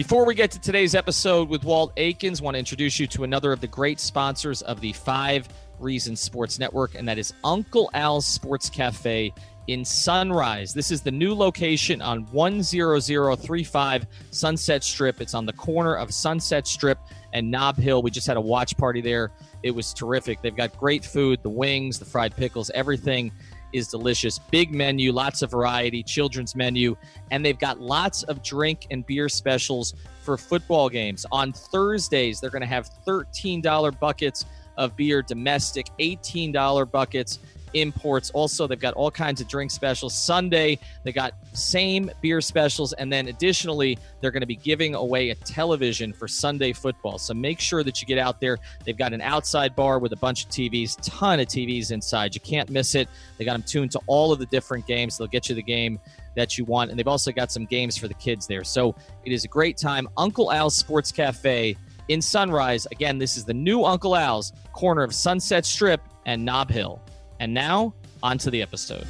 Before we get to today's episode with Walt Aikens, I want to introduce you to another of the great sponsors of the Five Reasons Sports Network, and that is Uncle Al's Sports Cafe in Sunrise. This is the new location on 10035 Sunset Strip. It's on the corner of Sunset Strip and Nob Hill. We just had a watch party there. It was terrific. They've got great food, the wings, the fried pickles, everything is delicious. Big menu, lots of variety, children's menu, and they've got lots of drink and beer specials for football games. On Thursdays, they're going to have $13 buckets of beer domestic, $18 buckets imports. Also, they've got all kinds of drink specials. Sunday, they got same beer specials. And then additionally, they're going to be giving away a television for Sunday football. So make sure that you get out there. They've got an outside bar with a bunch of TVs, ton of TVs inside. You can't miss it. They got them tuned to all of the different games. They'll get you the game that you want. And they've also got some games for the kids there. So it is a great time. Uncle Al's Sports Cafe in Sunrise. Again, this is the new Uncle Al's, corner of Sunset Strip and Nob Hill. And now, on to the episode.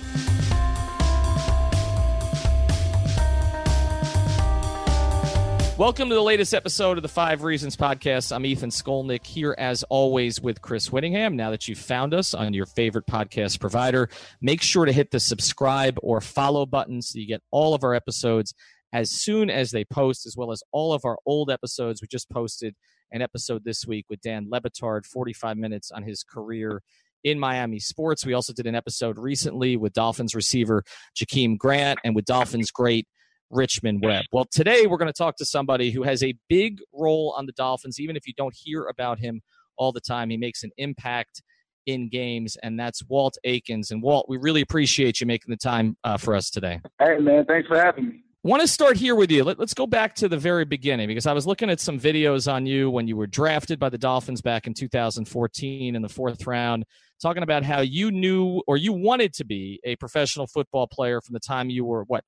Welcome to the latest episode of the Five Reasons Podcast. I'm Ethan Skolnick here, as always, with Chris Whittingham. Now that you've found us on your favorite podcast provider, make sure to hit the subscribe or follow button so you get all of our episodes as soon as they post, as well as all of our old episodes. We just posted an episode this week with Dan Le Batard, 45 minutes on his career in Miami sports. We also did an episode recently with Dolphins receiver Jakeem Grant and with Dolphins great Richmond Webb. Well, today we're going to talk to somebody who has a big role on the Dolphins, even if you don't hear about him all the time. He makes an impact in games, and that's Walt Aikens. And Walt, we really appreciate you making the time uh, for us today. Hey, man, thanks for having me want to start here with you. Let, us go back to the very beginning because I was looking at some videos on you when you were drafted by the Dolphins back in 2014 in the fourth round, talking about how you knew or you wanted to be a professional football player from the time you were, what,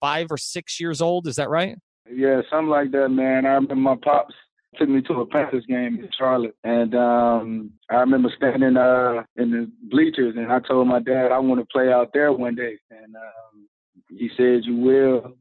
five or six years old? Is that right? Yeah, something like that, man. I remember my pops took me to a Panthers game in Charlotte, and um, I remember standing uh, in the bleachers, and I told my dad I want to play out there one day, and um, he said you will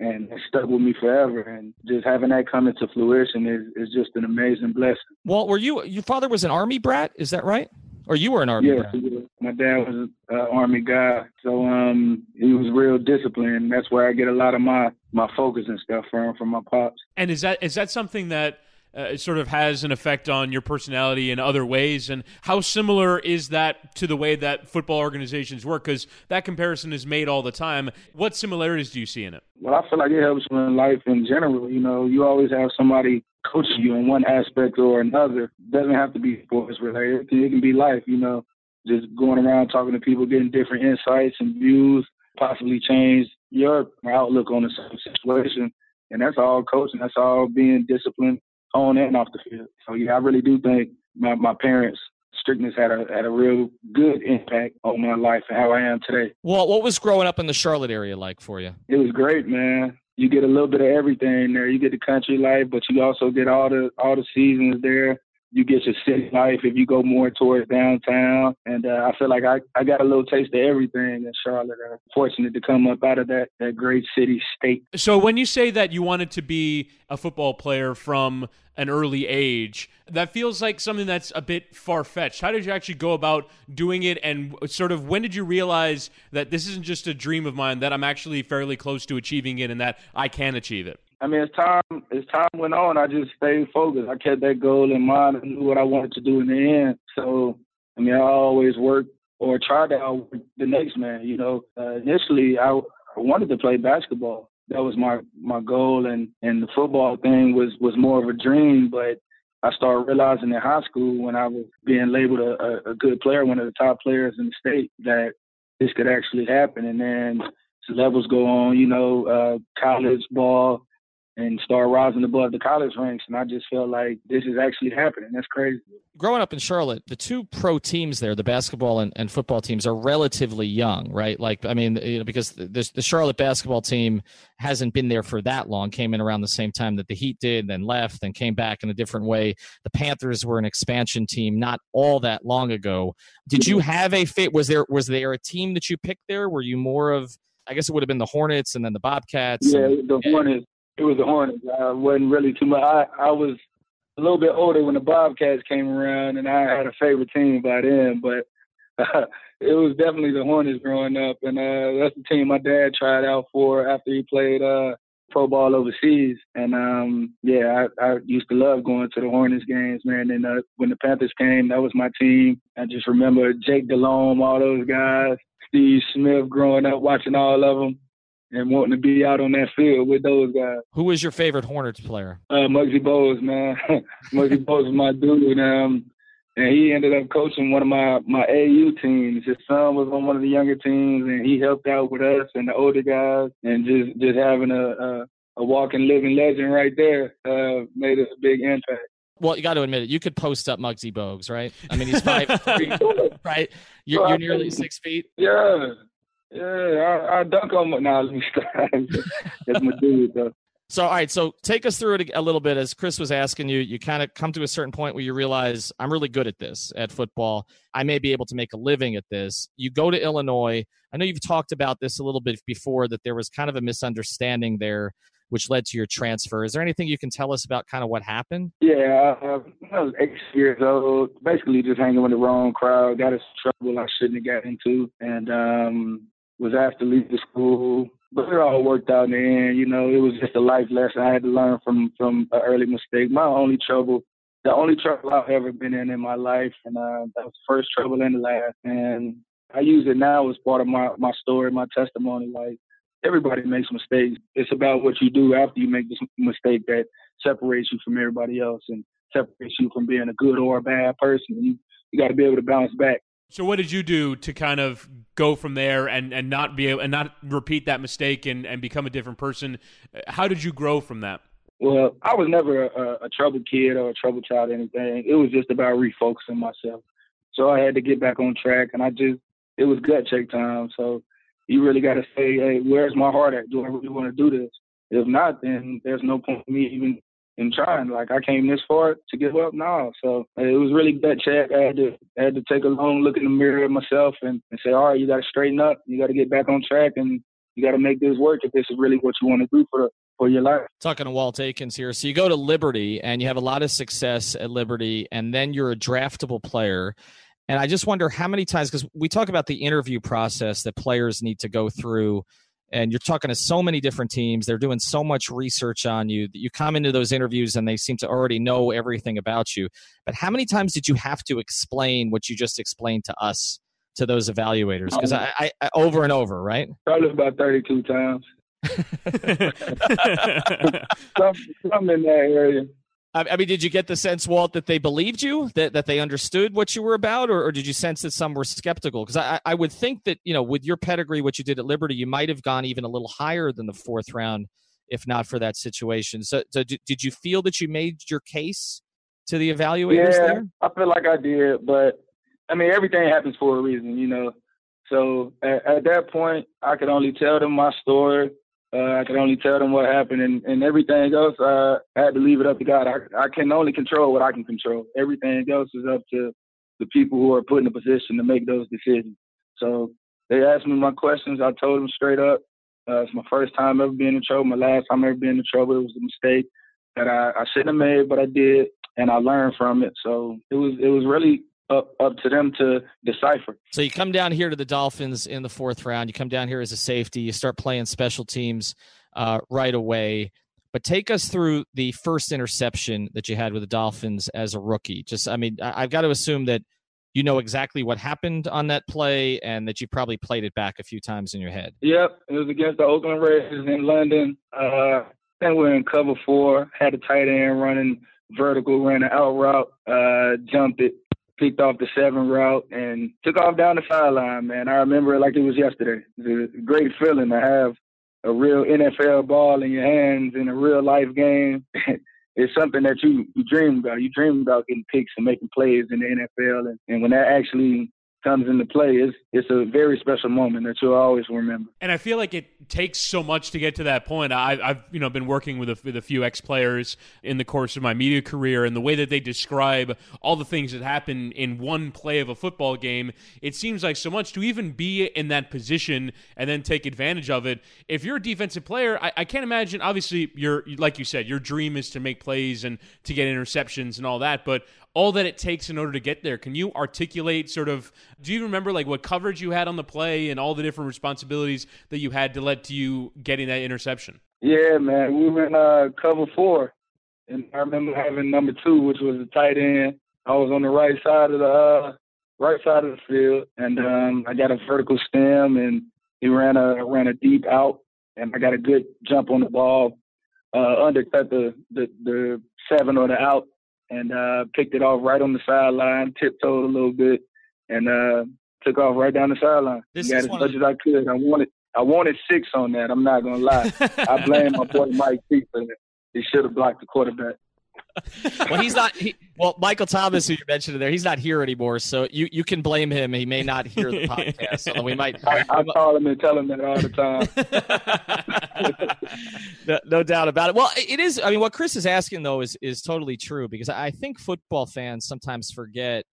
and it stuck with me forever. And just having that come into fruition is, is just an amazing blessing. Well, were you your father was an army brat? Is that right? Or you were an army? Yes, brat? my dad was an army guy, so um, he was real disciplined. That's where I get a lot of my my focus and stuff from from my pops. And is that is that something that uh, sort of has an effect on your personality in other ways. And how similar is that to the way that football organizations work? Because that comparison is made all the time. What similarities do you see in it? Well, I feel like it helps you in life in general. You know, you always have somebody coaching you in one aspect or another. Doesn't have to be sports related. It can, it can be life. You know, just going around talking to people, getting different insights and views, possibly change your outlook on a situation. And that's all coaching. That's all being disciplined on and off the field. So yeah, I really do think my, my parents strictness had a had a real good impact on my life and how I am today. Well, what was growing up in the Charlotte area like for you? It was great, man. You get a little bit of everything there. You get the country life, but you also get all the all the seasons there you get your city life if you go more towards downtown. And uh, I feel like I, I got a little taste of everything in Charlotte. I'm fortunate to come up out of that, that great city state. So when you say that you wanted to be a football player from an early age, that feels like something that's a bit far fetched. How did you actually go about doing it? And sort of when did you realize that this isn't just a dream of mine, that I'm actually fairly close to achieving it and that I can achieve it? I mean, as time as time went on, I just stayed focused. I kept that goal in mind. I knew what I wanted to do in the end. So, I mean, I always worked or tried to outwork the next man. You know, uh, initially I, I wanted to play basketball. That was my my goal, and and the football thing was was more of a dream. But I started realizing in high school when I was being labeled a, a, a good player, one of the top players in the state, that this could actually happen. And then as levels go on, you know, uh, college ball, and start rising above the college ranks. And I just felt like this is actually happening. That's crazy. Growing up in Charlotte, the two pro teams there, the basketball and, and football teams, are relatively young, right? Like, I mean, you know, because the, the Charlotte basketball team hasn't been there for that long, came in around the same time that the Heat did, then left, then came back in a different way. The Panthers were an expansion team not all that long ago. Did you mm-hmm. have a fit? Was there was there a team that you picked there? Were you more of I guess it would have been the Hornets and then the Bobcats. Yeah, and, the Hornets it was the Hornets. I wasn't really too much. I, I was a little bit older when the Bobcats came around, and I had a favorite team by then. But uh, it was definitely the Hornets growing up, and uh, that's the team my dad tried out for after he played uh, pro ball overseas. And um, yeah, I, I used to love going to the Hornets games, man. And uh, when the Panthers came, that was my team. I just remember Jake Delhomme, all those guys. Steve Smith growing up watching all of them and wanting to be out on that field with those guys. Who was your favorite Hornets player? Uh, Muggsy Bogues, man. Muggsy Bogues was my dude. Um, and he ended up coaching one of my my AAU teams. His son was on one of the younger teams, and he helped out with us and the older guys, and just just having a a, a walking living legend right there uh, made a big impact. Well, you got to admit it. You could post up Muggsy Bogues, right? I mean, he's five, three, right? You're, you're nearly six feet. Yeah, yeah, I, I dunk on my. Nah, let me stop. That's my dude, though. So, all right. So, take us through it a little bit. As Chris was asking you, you kind of come to a certain point where you realize I'm really good at this at football. I may be able to make a living at this. You go to Illinois. I know you've talked about this a little bit before that there was kind of a misunderstanding there, which led to your transfer. Is there anything you can tell us about kind of what happened? Yeah, I was eight years old, basically just hanging with the wrong crowd. Got into trouble I shouldn't have got into, and um, was asked to leave the school, but it all worked out in the end. You know, it was just a life lesson I had to learn from from an early mistake. My only trouble, the only trouble I've ever been in in my life, and uh, that was the first trouble and the last. And I use it now as part of my my story, my testimony. Like everybody makes mistakes. It's about what you do after you make this mistake that separates you from everybody else and separates you from being a good or a bad person. You you got to be able to bounce back. So what did you do to kind of go from there and, and not be able, and not repeat that mistake and, and become a different person? How did you grow from that? Well, I was never a, a troubled kid or a troubled child or anything. It was just about refocusing myself. So I had to get back on track, and I just it was gut check time. So you really got to say, hey, where's my heart at? Do I really want to do this? If not, then there's no point in me even and trying. Like I came this far to give up now. So it was really gut check. I had to I had to take a long look in the mirror of myself and, and say, all right, you got to straighten up. You got to get back on track, and you got to make this work if this is really what you want to do for the for your life. Talking to Walt Aikens here. So you go to Liberty and you have a lot of success at Liberty, and then you're a draftable player. And I just wonder how many times, because we talk about the interview process that players need to go through and you're talking to so many different teams they're doing so much research on you that you come into those interviews and they seem to already know everything about you. But how many times did you have to explain what you just explained to us to those evaluators? Because um, I, I, I, over and over right? Probably about 32 times. Some, some in that area I mean, did you get the sense, Walt, that they believed you, that, that they understood what you were about, or, or did you sense that some were skeptical? Because I, I would think that, you know, with your pedigree, what you did at Liberty, you might have gone even a little higher than the fourth round, if not for that situation. So, so did you feel that you made your case to the evaluators yeah, there? I feel like I did, but I mean, everything happens for a reason, you know. So at, at that point, I could only tell them my story Uh, I could only tell them what happened, and, and everything else, uh, I had to leave it up to God. I, I can only control what I can control. Everything else is up to the people who are put in a position to make those decisions. So they asked me my questions. I told them straight up. Uh, it's my first time ever being in trouble. My last time ever being in trouble. It was a mistake that I, I shouldn't have made, but I did, and I learned from it. So it was it was really up up to them to decipher. So you come down here to the Dolphins in the fourth round. You come down here as a safety. You start playing special teams uh, right away. But take us through the first interception that you had with the Dolphins as a rookie. Just, I mean, I've got to assume that you know exactly what happened on that play and that you probably played it back a few times in your head. Yep, it was against the Oakland Raiders in London. Uh, I think we are in cover four, had a tight end running vertical, ran an out route, uh, jumped it, picked off the seven route, and took off down the sideline, man. I remember it like it was yesterday. It's a great feeling to have a real NFL ball in your hands in a real life game. it's something that you, you dream about. You dream about getting picks and making plays in the NFL, and, and when that actually comes into play, it's it's a very special moment that you'll always remember. And I feel like it takes so much to get to that point. I, have you know been working with a, with a few ex players in the course of my media career, and the way that they describe all the things that happen in one play of a football game, it seems like so much to even be in that position and then take advantage of it. If you're a defensive player, I, I can't imagine. Obviously, you're like you said, your dream is to make plays and to get interceptions and all that, but all that it takes in order to get there. Can you articulate sort of do you remember like what coverage you had on the play and all the different responsibilities that you had to let to you getting that interception? Yeah, man. We were in uh, cover four. And I remember having number two, which was a tight end. I was on the right side of the uh, right side of the field and um, I got a vertical stem and he ran a ran a deep out and I got a good jump on the ball, uh, undercut the, the the seven or the out and uh, picked it off right on the sideline, tiptoed a little bit, and uh, took off right down the sideline. This Got as much of... as I could. I wanted I wanted six on that. I'm not gonna lie. I blame my boy Mike T for that. He should have blocked the quarterback. Well, he's not. He, well, Michael Thomas, who you mentioned there, he's not here anymore. So you, you can blame him. He may not hear the podcast. So we might. I, I call him and tell him that all the time. no, no, doubt about it. Well, it is. I mean, what Chris is asking though is is totally true because I think football fans sometimes forget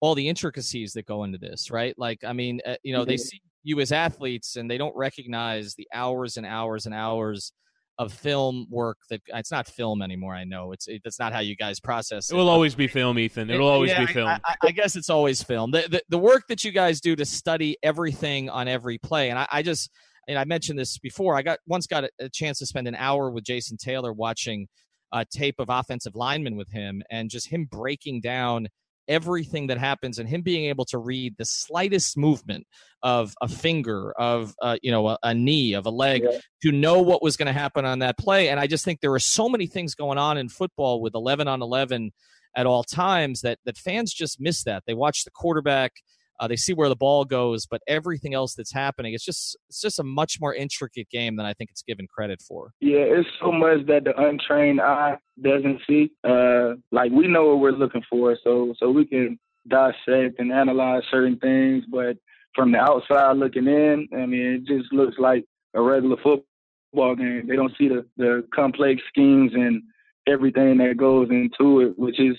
all the intricacies that go into this. Right? Like, I mean, uh, you know, they see you as athletes and they don't recognize the hours and hours and hours of film work that it's not film anymore. I know it's it, that's not how you guys process it. It will always be film, Ethan. It'll always yeah, be film. I, I, I, guess it's always film. The, the, the work that you guys do to study everything on every play, and I, I just and I mentioned this before. I got once got a, a chance to spend an hour with Jason Taylor watching a tape of offensive linemen with him, and just him breaking down everything that happens and him being able to read the slightest movement of a finger of uh, you know a, a, knee of a leg yeah. to know what was going to happen on that play and i just think there are so many things going on in football with 11 on 11 at all times that that fans just miss that they watch the quarterback uh, they see where the ball goes, but everything else that's happening, it's just it's just a much more intricate game than I think it's given credit for. Yeah, it's so much that the untrained eye doesn't see. Uh, like we know what we're looking for, so so we can dissect and analyze certain things, but from the outside looking in, I mean, it just looks like a regular football game. They don't see the the complex schemes and everything that goes into it, which is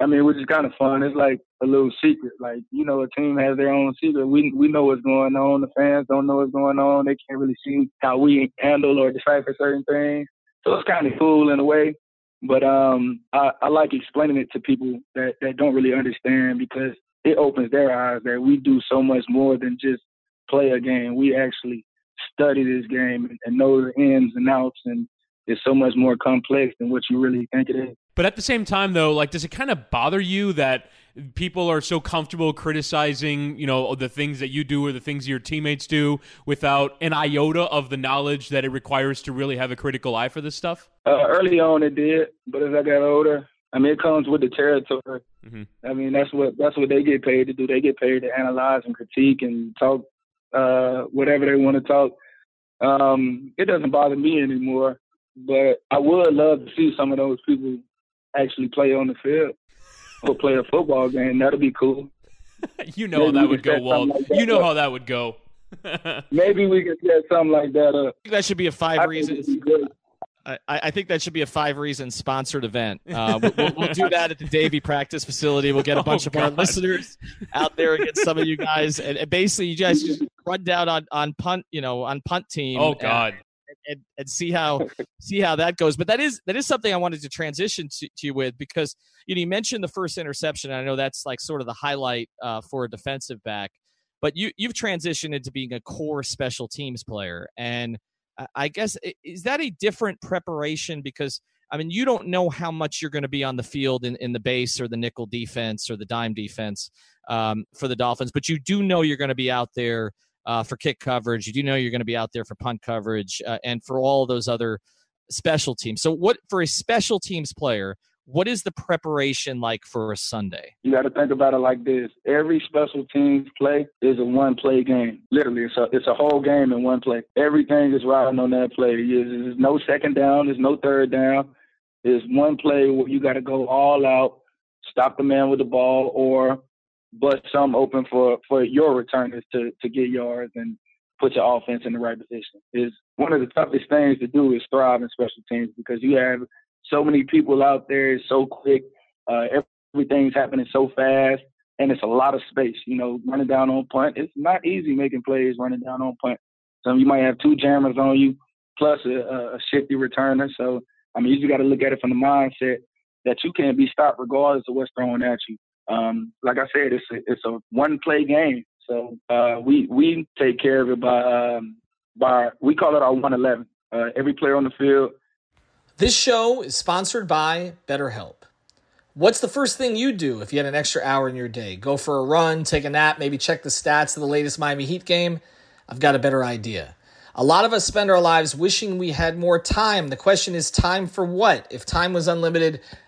I mean, which is kind of fun. It's like a little secret. Like you know, a team has their own secret. We we know what's going on. The fans don't know what's going on. They can't really see how we handle or decipher certain things. So it's kind of cool in a way. But um, I, I like explaining it to people that that don't really understand because it opens their eyes that we do so much more than just play a game. We actually study this game and, know the ins and outs and it's so much more complex than what you really think it is. But at the same time, though, like, does it kind of bother you that people are so comfortable criticizing, you know, the things that you do or the things your teammates do without an iota of the knowledge that it requires to really have a critical eye for this stuff? Uh, early on, it did, but as I got older, I mean, it comes with the territory. Mm-hmm. I mean, that's what that's what they get paid to do. They get paid to analyze and critique and talk uh, whatever they want to talk. Um, it doesn't bother me anymore. But I would love to see some of those people actually play on the field or play a football game. That'd be cool. you know how that would go, Walt. Like. You know how that would go. Maybe we could get something like that up. That should be a five reasons. I, I, think that should be a five reason sponsored event. Uh, we'll, we'll, do that at the Davie practice facility. We'll get a bunch oh, of God. our listeners out there against some of you guys, and, and, basically you guys just run down on, on punt, you know, on punt team. Oh God. And, and, see how see how that goes. But that is that is something I wanted to transition to, to you with because you know you mentioned the first interception. I know that's like sort of the highlight uh, for a defensive back, but you you've transitioned into being a core special teams player and I guess is that a different preparation because I mean you don't know how much you're going to be on the field in, in the base or the nickel defense or the dime defense um, for the Dolphins, but you do know you're going to be out there uh, for kick coverage. You do know you're going to be out there for punt coverage uh, and for all those other special teams. So what for a special teams player? what is the preparation like for a Sunday? You got to think about it like this: every special teams play is a one-play game. Literally, it's a it's a whole game in one play. Everything is riding on that play. There's no second down. There's no third down. There's one play where you got to go all out, stop the man with the ball, or bust some open for for your returners to to get yards and put your offense in the right position. Is one of the toughest things to do is thrive in special teams because you have so many people out there. So quick. Uh, everything's happening so fast, and it's a lot of space. You know, running down on punt. It's not easy making plays running down on punt. So you might have two jammers on you, plus a, a shifty returner. So I mean, you just got to look at it from the mindset that you can't be stopped regardless of what's thrown at you. Um, like I said, it's a, it's a one play game. So uh, we we take care of it by um, by we call it our 111. Uh, every player on the field this show is sponsored by BetterHelp. What's the first thing you do if you had an extra hour in your day? Go for a run, take a nap, maybe check the stats of the latest Miami Heat game? I've got a better idea. A lot of us spend our lives wishing we had more time. The question is, time for what? If time was unlimited,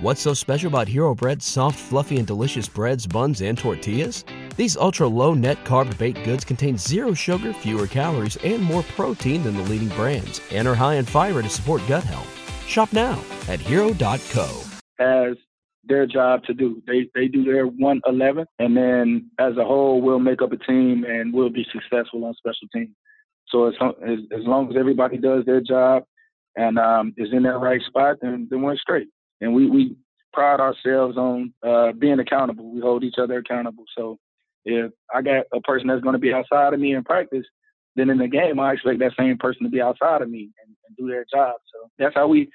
What's so special about Hero Bread's soft, fluffy, and delicious breads, buns, and tortillas? These ultra low net carb baked goods contain zero sugar, fewer calories, and more protein than the leading brands, and are high in fiber to support gut health. Shop now at hero.co. As their job to do. They they do their 111, and then as a whole, we'll make up a team and we'll be successful on special teams. So as as, as long as everybody does their job and um, is in that right spot, then then we're straight. And we we pride ourselves on uh, being accountable. We hold each other accountable. So if I got a person that's going to be outside of me in practice, then in the game I expect that same person to be outside of me and, and do their job. So that's how we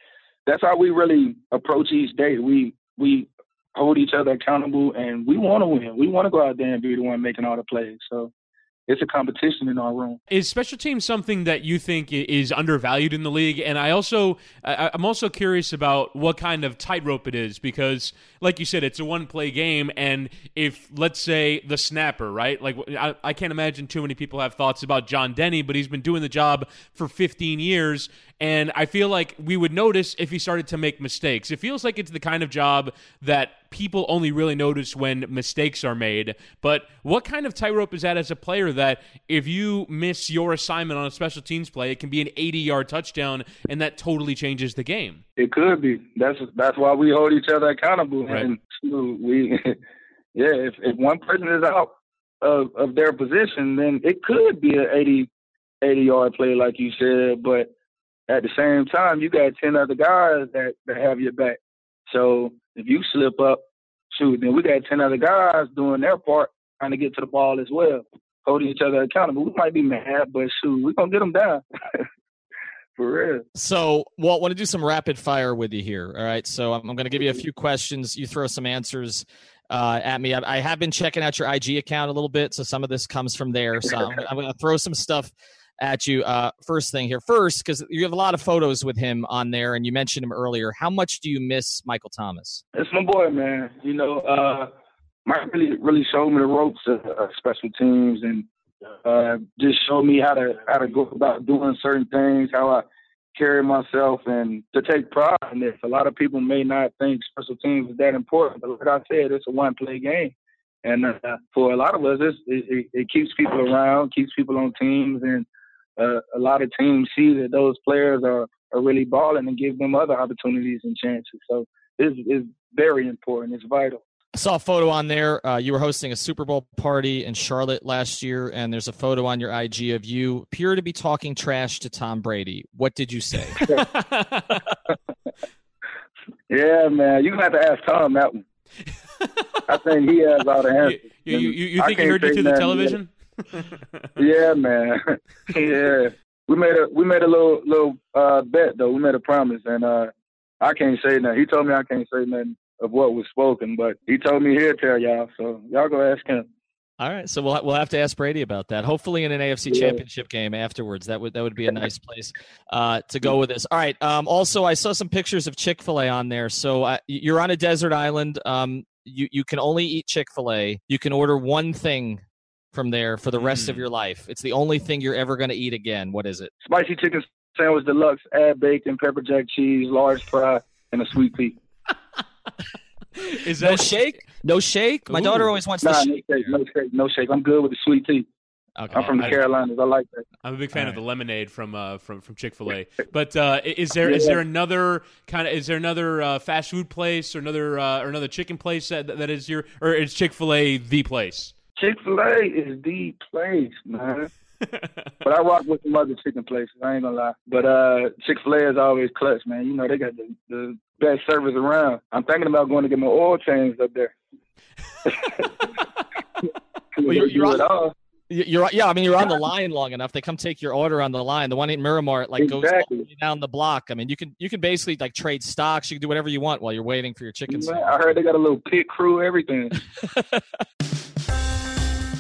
that's how we really approach each day. We we hold each other accountable and we want to win. We want to go out there and be the one making all the plays. So it's a competition in our room. Is special teams something that you think is undervalued in the league? And I also, I'm also curious about what kind of tightrope it is because, like you said, it's a one-play game, and if let's say the snapper, right? Like I, I can't imagine too many people have thoughts about John Denny, but he's been doing the job for 15 years, and I feel like we would notice if he started to make mistakes. It feels like it's the kind of job that people only really notice when mistakes are made. But what kind of tightrope is that as a player that if you miss your assignment on a special teams play, it can be an 80 yard touchdown and that totally changes the game? It could be. That's that's why we hold each other accountable. Right. And we, yeah, if, if one person is out of, of their position, then it could be an 80, 80 yard play, like you said. But at the same time, you got 10 other guys that, that have your back. So if you slip up, shoot, then we got 10 other guys doing their part trying to get to the ball as well, holding each other accountable. We might be mad, but shoot, we're going to get them down. For real. So, I want to do some rapid fire with you here. All right. So, I'm, I'm going to give you a few questions. You throw some answers uh, at me. I, I, have been checking out your IG account a little bit. So, some of this comes from there. So, I'm, I'm going to throw some stuff at you. Uh, first thing here, first, because you have a lot of photos with him on there, and you mentioned him earlier. How much do you miss Michael Thomas? It's my boy, man. You know, uh, Mike really, really showed me the ropes of uh, special teams and uh, just showed me how to how to go about doing certain things, how I carry myself, and to take pride in this. A lot of people may not think special teams is that important, but like I said, it's a one play game. And uh, for a lot of us, it, it, it keeps people around, keeps people on teams, and uh, a lot of teams see that those players are, are really balling and give them other opportunities and chances. So it's, it's very important. It's vital. I saw a photo on there. Uh, you were hosting a Super Bowl party in Charlotte last year, and there's a photo on your IG of you appear to be talking trash to Tom Brady. What did you say? yeah, man, you gonna have to ask Tom that one. I think he has all the answers. You, you, you, you think he heard you through the television? Yeah, man. yeah, we made a we made a little little uh, bet though. We made a promise, and uh, I can't say nothing. He told me I can't say nothing of what was spoken, but he told me he'll tell y'all. So y'all go ask him. All right, so we'll we'll have to ask Brady about that. Hopefully, in an AFC yeah. Championship game afterwards, that would that would be a nice place uh, to go with this. All right. Um, also, I saw some pictures of Chick Fil A on there. So uh, you're on a desert island. Um, you you can only eat Chick Fil A. You can order one thing from there for the rest mm. of your life. It's the only thing you're ever going to eat again. What is it? Spicy chicken sandwich deluxe, add bacon, pepper jack cheese, large fry, and a sweet pea. Is that no shake? No shake. My Ooh. daughter always wants nah, the shake. No shake, no shake. No shake. I'm good with the sweet tea. Okay. I'm from the I, Carolinas. I like that. I'm a big fan right. of the lemonade from uh, from from Chick Fil A. But uh, is there yeah. is there another kind of is there another uh, fast food place or another uh, or another chicken place that, that is your or is Chick Fil A the place? Chick Fil A is the place, man. but I rock with some other chicken places. I ain't gonna lie. But uh, Chick Fil A is always clutch, man. You know they got the, the best service around. I'm thinking about going to get my oil changed up there. well, you're, you're on, you're, yeah, I mean, you're on the line long enough. They come take your order on the line. The one in Miramar, like exactly. goes down the block. I mean, you can you can basically like trade stocks. You can do whatever you want while you're waiting for your chicken. I heard they got a little pit crew, everything.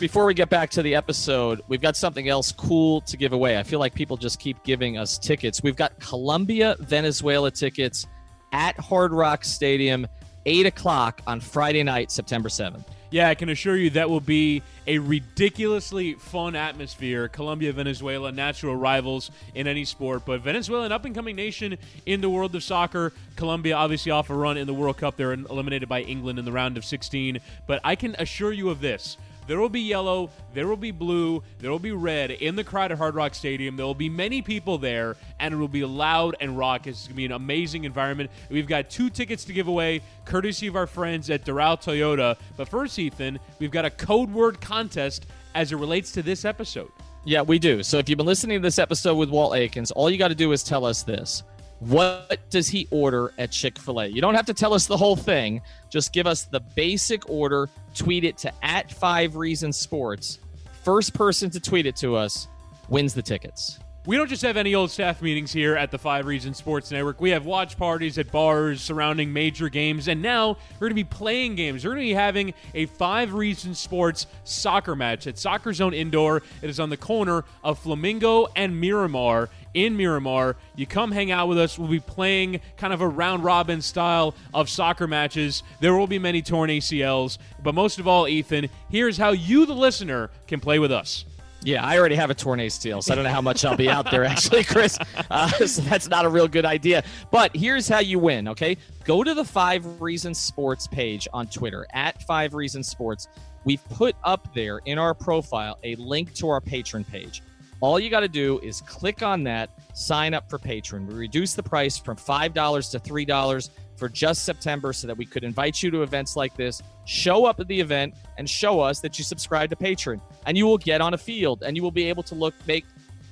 Before we get back to the episode, we've got something else cool to give away. I feel like people just keep giving us tickets. We've got Colombia, Venezuela tickets at Hard Rock Stadium, 8 o'clock on Friday night, September 7th. Yeah, I can assure you that will be a ridiculously fun atmosphere. Colombia, Venezuela, natural rivals in any sport, but Venezuela, an up and coming nation in the world of soccer. Colombia, obviously, off a run in the World Cup. They're eliminated by England in the round of 16. But I can assure you of this there will be yellow, there will be blue, there will be red in the crowd at Hard Rock Stadium. There will be many people there, and it will be loud and raucous. It's going to be an amazing environment. We've got two tickets to give away, courtesy of our friends at Doral Toyota. But first, Ethan, we've got a code word contest as it relates to this episode. Yeah, we do. So if you've been listening to this episode with Walt Aikens, all you got to do is tell us this. What does he order at Chick fil A? You don't have to tell us the whole thing. Just give us the basic order. Tweet it to at five reasons sports. First person to tweet it to us wins the tickets. We don't just have any old staff meetings here at the Five Reasons Sports Network. We have watch parties at bars surrounding major games, and now we're going to be playing games. We're going to be having a Five Reasons Sports soccer match at Soccer Zone Indoor. It is on the corner of Flamingo and Miramar in Miramar. You come hang out with us. We'll be playing kind of a round robin style of soccer matches. There will be many torn ACLs, but most of all, Ethan, here's how you, the listener, can play with us. Yeah, I already have a torn ACL, so I don't know how much I'll be out there, actually, Chris. Uh, so that's not a real good idea. But here's how you win, okay? Go to the Five Reasons Sports page on Twitter, at Five Reasons Sports. We've put up there in our profile a link to our Patreon page. All you got to do is click on that, sign up for Patreon. We reduce the price from $5 to $3 for just September so that we could invite you to events like this, show up at the event, and show us that you subscribe to Patreon. And you will get on a field and you will be able to look, make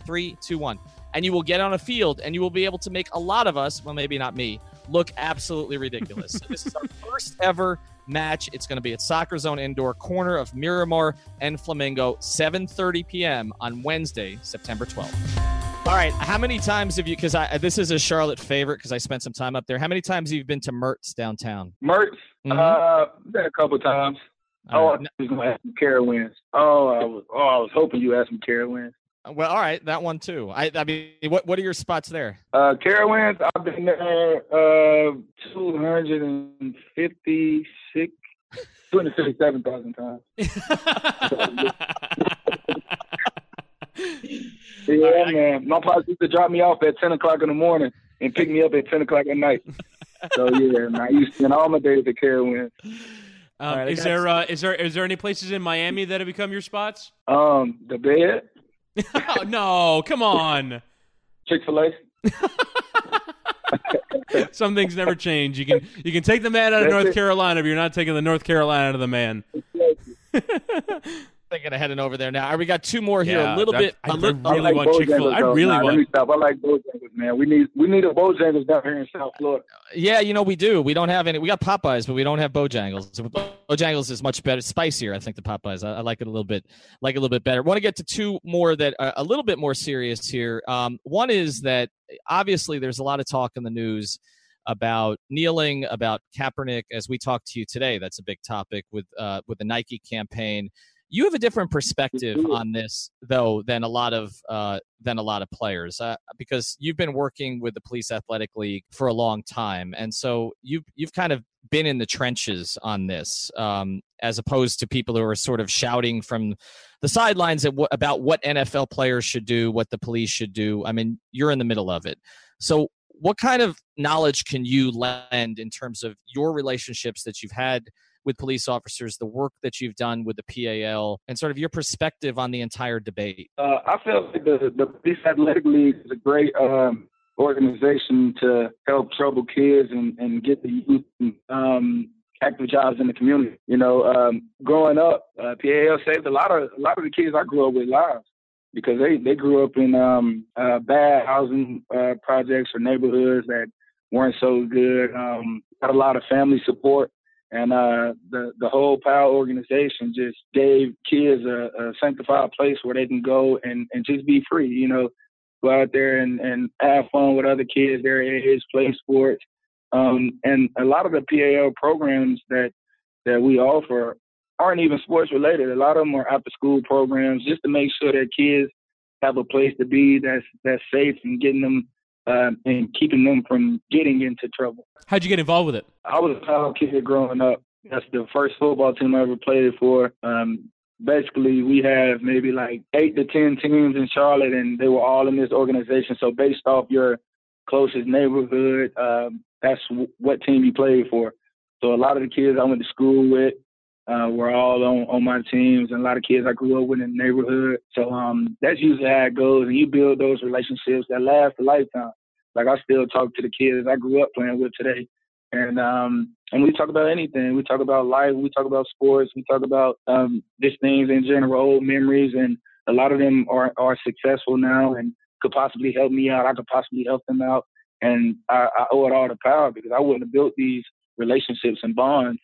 three, two, one. And you will get on a field and you will be able to make a lot of us, well, maybe not me, look absolutely ridiculous. so this is our first ever match. It's going to be at Soccer Zone Indoor, corner of Miramar and Flamingo, 7:30 p.m. on Wednesday, September 12th. All right, how many times have you? Because I this is a Charlotte favorite because I spent some time up there. How many times have you been to Mert's downtown? Mert's, Mhm. uh, been a couple times. All oh, right. I was gonna ask some Carowinds. Oh, I was. Oh, I was hoping you asked some Carowinds. Well, all right, that one too. I, I mean, what what are your spots there? Uh, Carowinds, I've been there uh, 256, 257,000 times. Yeah, All right, I- man. My pops used to drop me off at 10 o'clock in the morning and pick me up at 10 o'clock at night. so, yeah, man, I used to spend all my days at Carowinds. Um, All right, I is got- there uh, is there is there any places in Miami that have become your spots? Um, the bed, Oh, no, come on. Chick fil A. Some things never change. You can you can take the man out of That's North it. Carolina, but you're not taking the North Carolina out of the man. Thinking of heading over there now. Right, we got two more here. Yeah, a little bit. I- I little. really like want Chick-fil-A. Bojangles, I really Nah, want- Let me stop. I like Bojangles, man. We need we need a Bojangles down here in South Florida. Yeah, you know we do. We don't have any. We got Popeyes, but we don't have Bojangles. Bojangles is much better, spicier. I think the Popeyes. I, I like it a little bit, like it a little bit better. Want to get to two more that are a little bit more serious here. Um, one is that obviously there's a lot of talk in the news about kneeling, about Kaepernick. As we talked to you today, that's a big topic with uh, with the Nike campaign. You have a different perspective on this, though, than a lot of uh, than a lot of players, uh, because you've been working with the Police Athletic League for a long time, and so you've you've kind of been in the trenches on this, um, as opposed to people who are sort of shouting from the sidelines at what, about what NFL players should do, what the police should do. I mean, you're in the middle of it, so. What kind of knowledge can you lend in terms of your relationships that you've had with police officers, the work that you've done with the PAL, and sort of your perspective on the entire debate. Uh, I feel like the the Police Athletic League is a great um, organization to help troubled kids and, and get the youth um, active jobs in the community. You know, um, growing up, uh, PAL saved a lot of a lot of the kids I grew up with lives because they they grew up in um, uh, bad housing uh, projects or neighborhoods that weren't so good. Um, got a lot of family support. And uh, the the whole PAL organization just gave kids a, a sanctified place where they can go and, and just be free. You know, go out there and, and have fun with other kids their age, play sports. Um, and a lot of the PAL programs that that we offer aren't even sports related. A lot of them are after school programs just to make sure that kids have a place to be that's that's safe and getting them uh, and keeping them from getting into trouble. How'd you get involved with it? I was a PAL kid growing up. That's the first football team I ever played for. Um, basically, we have maybe like eight to ten teams in Charlotte, and they were all in this organization. So based off your closest neighborhood, um, that's w- what team you played for. So a lot of the kids I went to school with uh, were all on, on my teams, and a lot of kids I grew up with in the neighborhood. So um, that's usually how it goes, and you build those relationships that last a lifetime. Like I still talk to the kids I grew up playing with today, and um, and we talk about anything. We talk about life. We talk about sports. We talk about um, just things in general, old memories, and a lot of them are are successful now and could possibly help me out. I could possibly help them out, and I, I owe it all to PAL because I wouldn't have built these relationships and bonds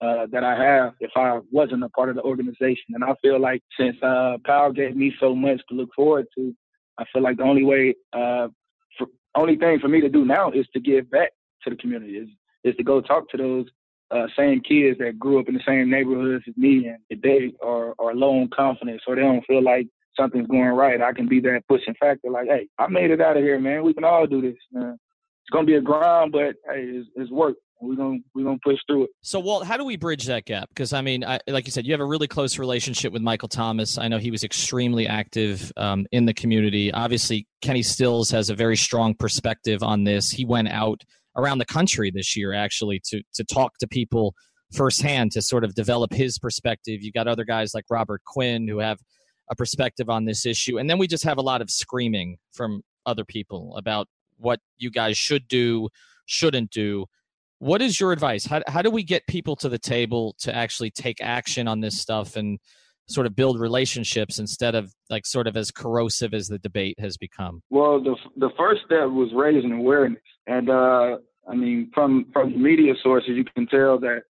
uh, that I have if I wasn't a part of the organization. And I feel like since uh, PAL gave me so much to look forward to, I feel like the only way, uh, for, only thing for me to do now is to give back to the community. Is is to go talk to those uh, same kids that grew up in the same neighborhoods as me, and if they are are low on confidence or they don't feel like something's going right, I can be that pushing factor. Like, hey, I made it out of here, man. We can all do this. Man. It's gonna be a grind, but hey, it's, it's work. We're gonna we're gonna push through it. So, Walt, how do we bridge that gap? Because I mean, I, like you said, you have a really close relationship with Michael Thomas. I know he was extremely active um, in the community. Obviously, Kenny Stills has a very strong perspective on this. He went out around the country this year, actually, to to talk to people firsthand to sort of develop his perspective. You got other guys like Robert Quinn who have a perspective on this issue, and then we just have a lot of screaming from other people about what you guys should do, shouldn't do. What is your advice? How, how do we get people to the table to actually take action on this stuff and sort of build relationships instead of like sort of as corrosive as the debate has become? Well, the the first step was raising awareness, and uh, I mean, from from media sources, you can tell that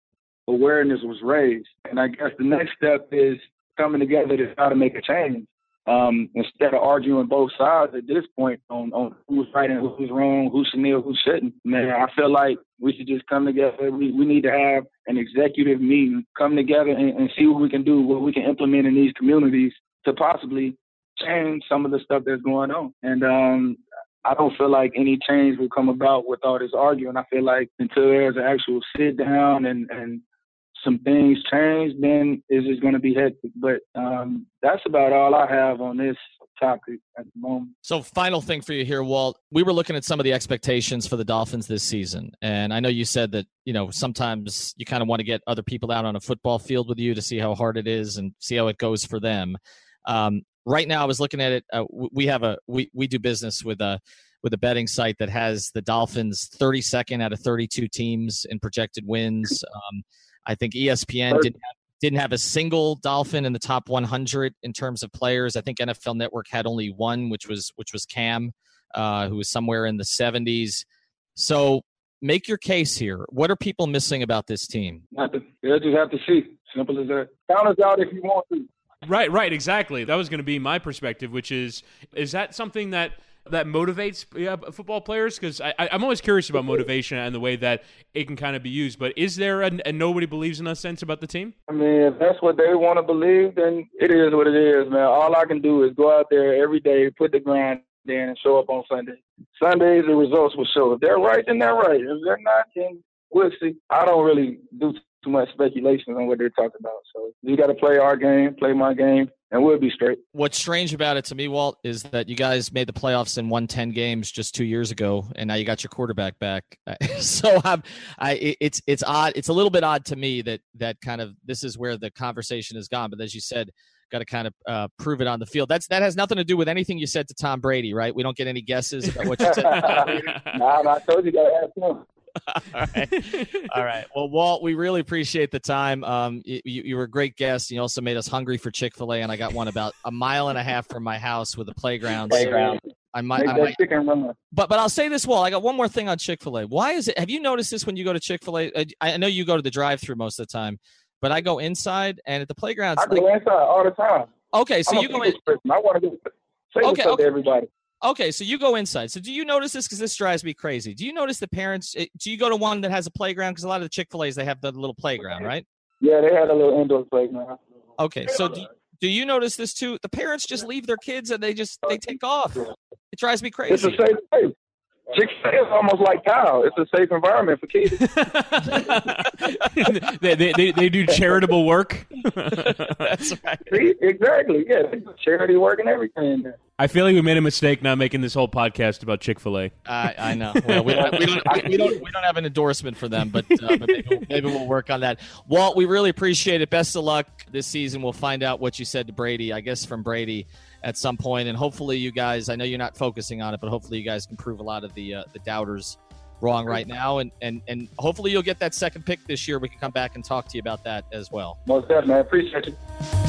awareness was raised. And I guess the next step is coming together to try to make a change. Um, instead of arguing both sides at this point on, on who's right and who's wrong, who should kneel, who shouldn't. Man, I feel like we should just come together. We, we need to have an executive meeting, come together and, and see what we can do, what we can implement in these communities to possibly change some of the stuff that's going on. And um, I don't feel like any change will come about with all this arguing. I feel like until there's an actual sit down and, and some things change, then it's just going to be hectic. But um, that's about all I have on this topic at the moment. So, final thing for you here, Walt. We were looking at some of the expectations for the Dolphins this season, and I know you said that you know sometimes you kind of want to get other people out on a football field with you to see how hard it is and see how it goes for them. Um, right now, I was looking at it. Uh, we have a we we do business with a with a betting site that has the Dolphins 32nd out of 32 teams in projected wins. Um, I think ESPN didn't have, didn't have a single Dolphin in the top 100 in terms of players. I think NFL Network had only one, which was which was Cam, uh, who was somewhere in the 70s. So make your case here. What are people missing about this team? Nothing. You just have to see. Simple as that. Count us out if you want to. Right, right, exactly. That was going to be my perspective, which is is that something that that motivates yeah, football players? Because I, am always curious about motivation and the way that it can kind of be used. But is there a, a nobody believes in us sense about the team? I mean, if that's what they want to believe, then it is what it is, man. All I can do is go out there every day, put the grind in, and show up on Sunday. Sundays, the results will show. If they're right, then they're right. If they're not, then we'll see. I don't really do too much speculation on what they're talking about. So you got to play our game, play my game, and we'll be straight. What's strange about it to me, Walt, is that you guys made the playoffs and won ten games just two years ago, and now you got your quarterback back. so I'm, I, it's it's odd. It's a little bit odd to me that that kind of this is where the conversation has gone. But as you said, got to kind of uh, prove it on the field. That's that has nothing to do with anything you said to Tom Brady, right? We don't get any guesses about what you said. nah, I told you, to ask him. All right. All right. Well, Walt, we really appreciate the time. Um, you, you were a great guest. You also made us hungry for Chick fil A, and I got one about a mile and a half from my house with a playground. Playground. I might, I might but but I'll say this, Walt. I got one more thing on Chick Fil A. Why is it? Have you noticed this when you go to Chick Fil A? Uh, know you go to the drive-through most of the time, but I go inside and at the playground. I go like, inside all the time. Okay, so I'm you go in. I want to say okay, okay. to everybody. Okay, so you go inside. So do you notice this? Because this drives me crazy. Do you notice the parents? Eh, do you go to one that has a playground? Because a lot of the Chick Fil A's they have the little playground, right? Yeah, they had a little indoor playground. Okay, so do, do you notice this too? The parents just leave their kids and they just they take off. It drives me crazy. It's a safe place. Chick Fil A is almost like Kyle. It's a safe environment for kids. they, they, they, they, do charitable work. That's right. See, exactly. Yeah, charity work and everything. I feel like we made a mistake not making this whole podcast about Chick Fil A. I, I know. Well, we, don't, we, don't, we, don't, we don't have an endorsement for them, but, uh, but maybe, maybe, we'll work on that. Walt, we really appreciate it. Best of luck this season. We'll find out what you said to Brady. I guess from Brady at some point, and hopefully you guys. I know you're not focusing on it, but hopefully you guys can prove a lot of the uh, the doubters wrong right now, and and and hopefully you'll get that second pick this year. We can come back and talk to you about that as well. Most definitely, I appreciate you.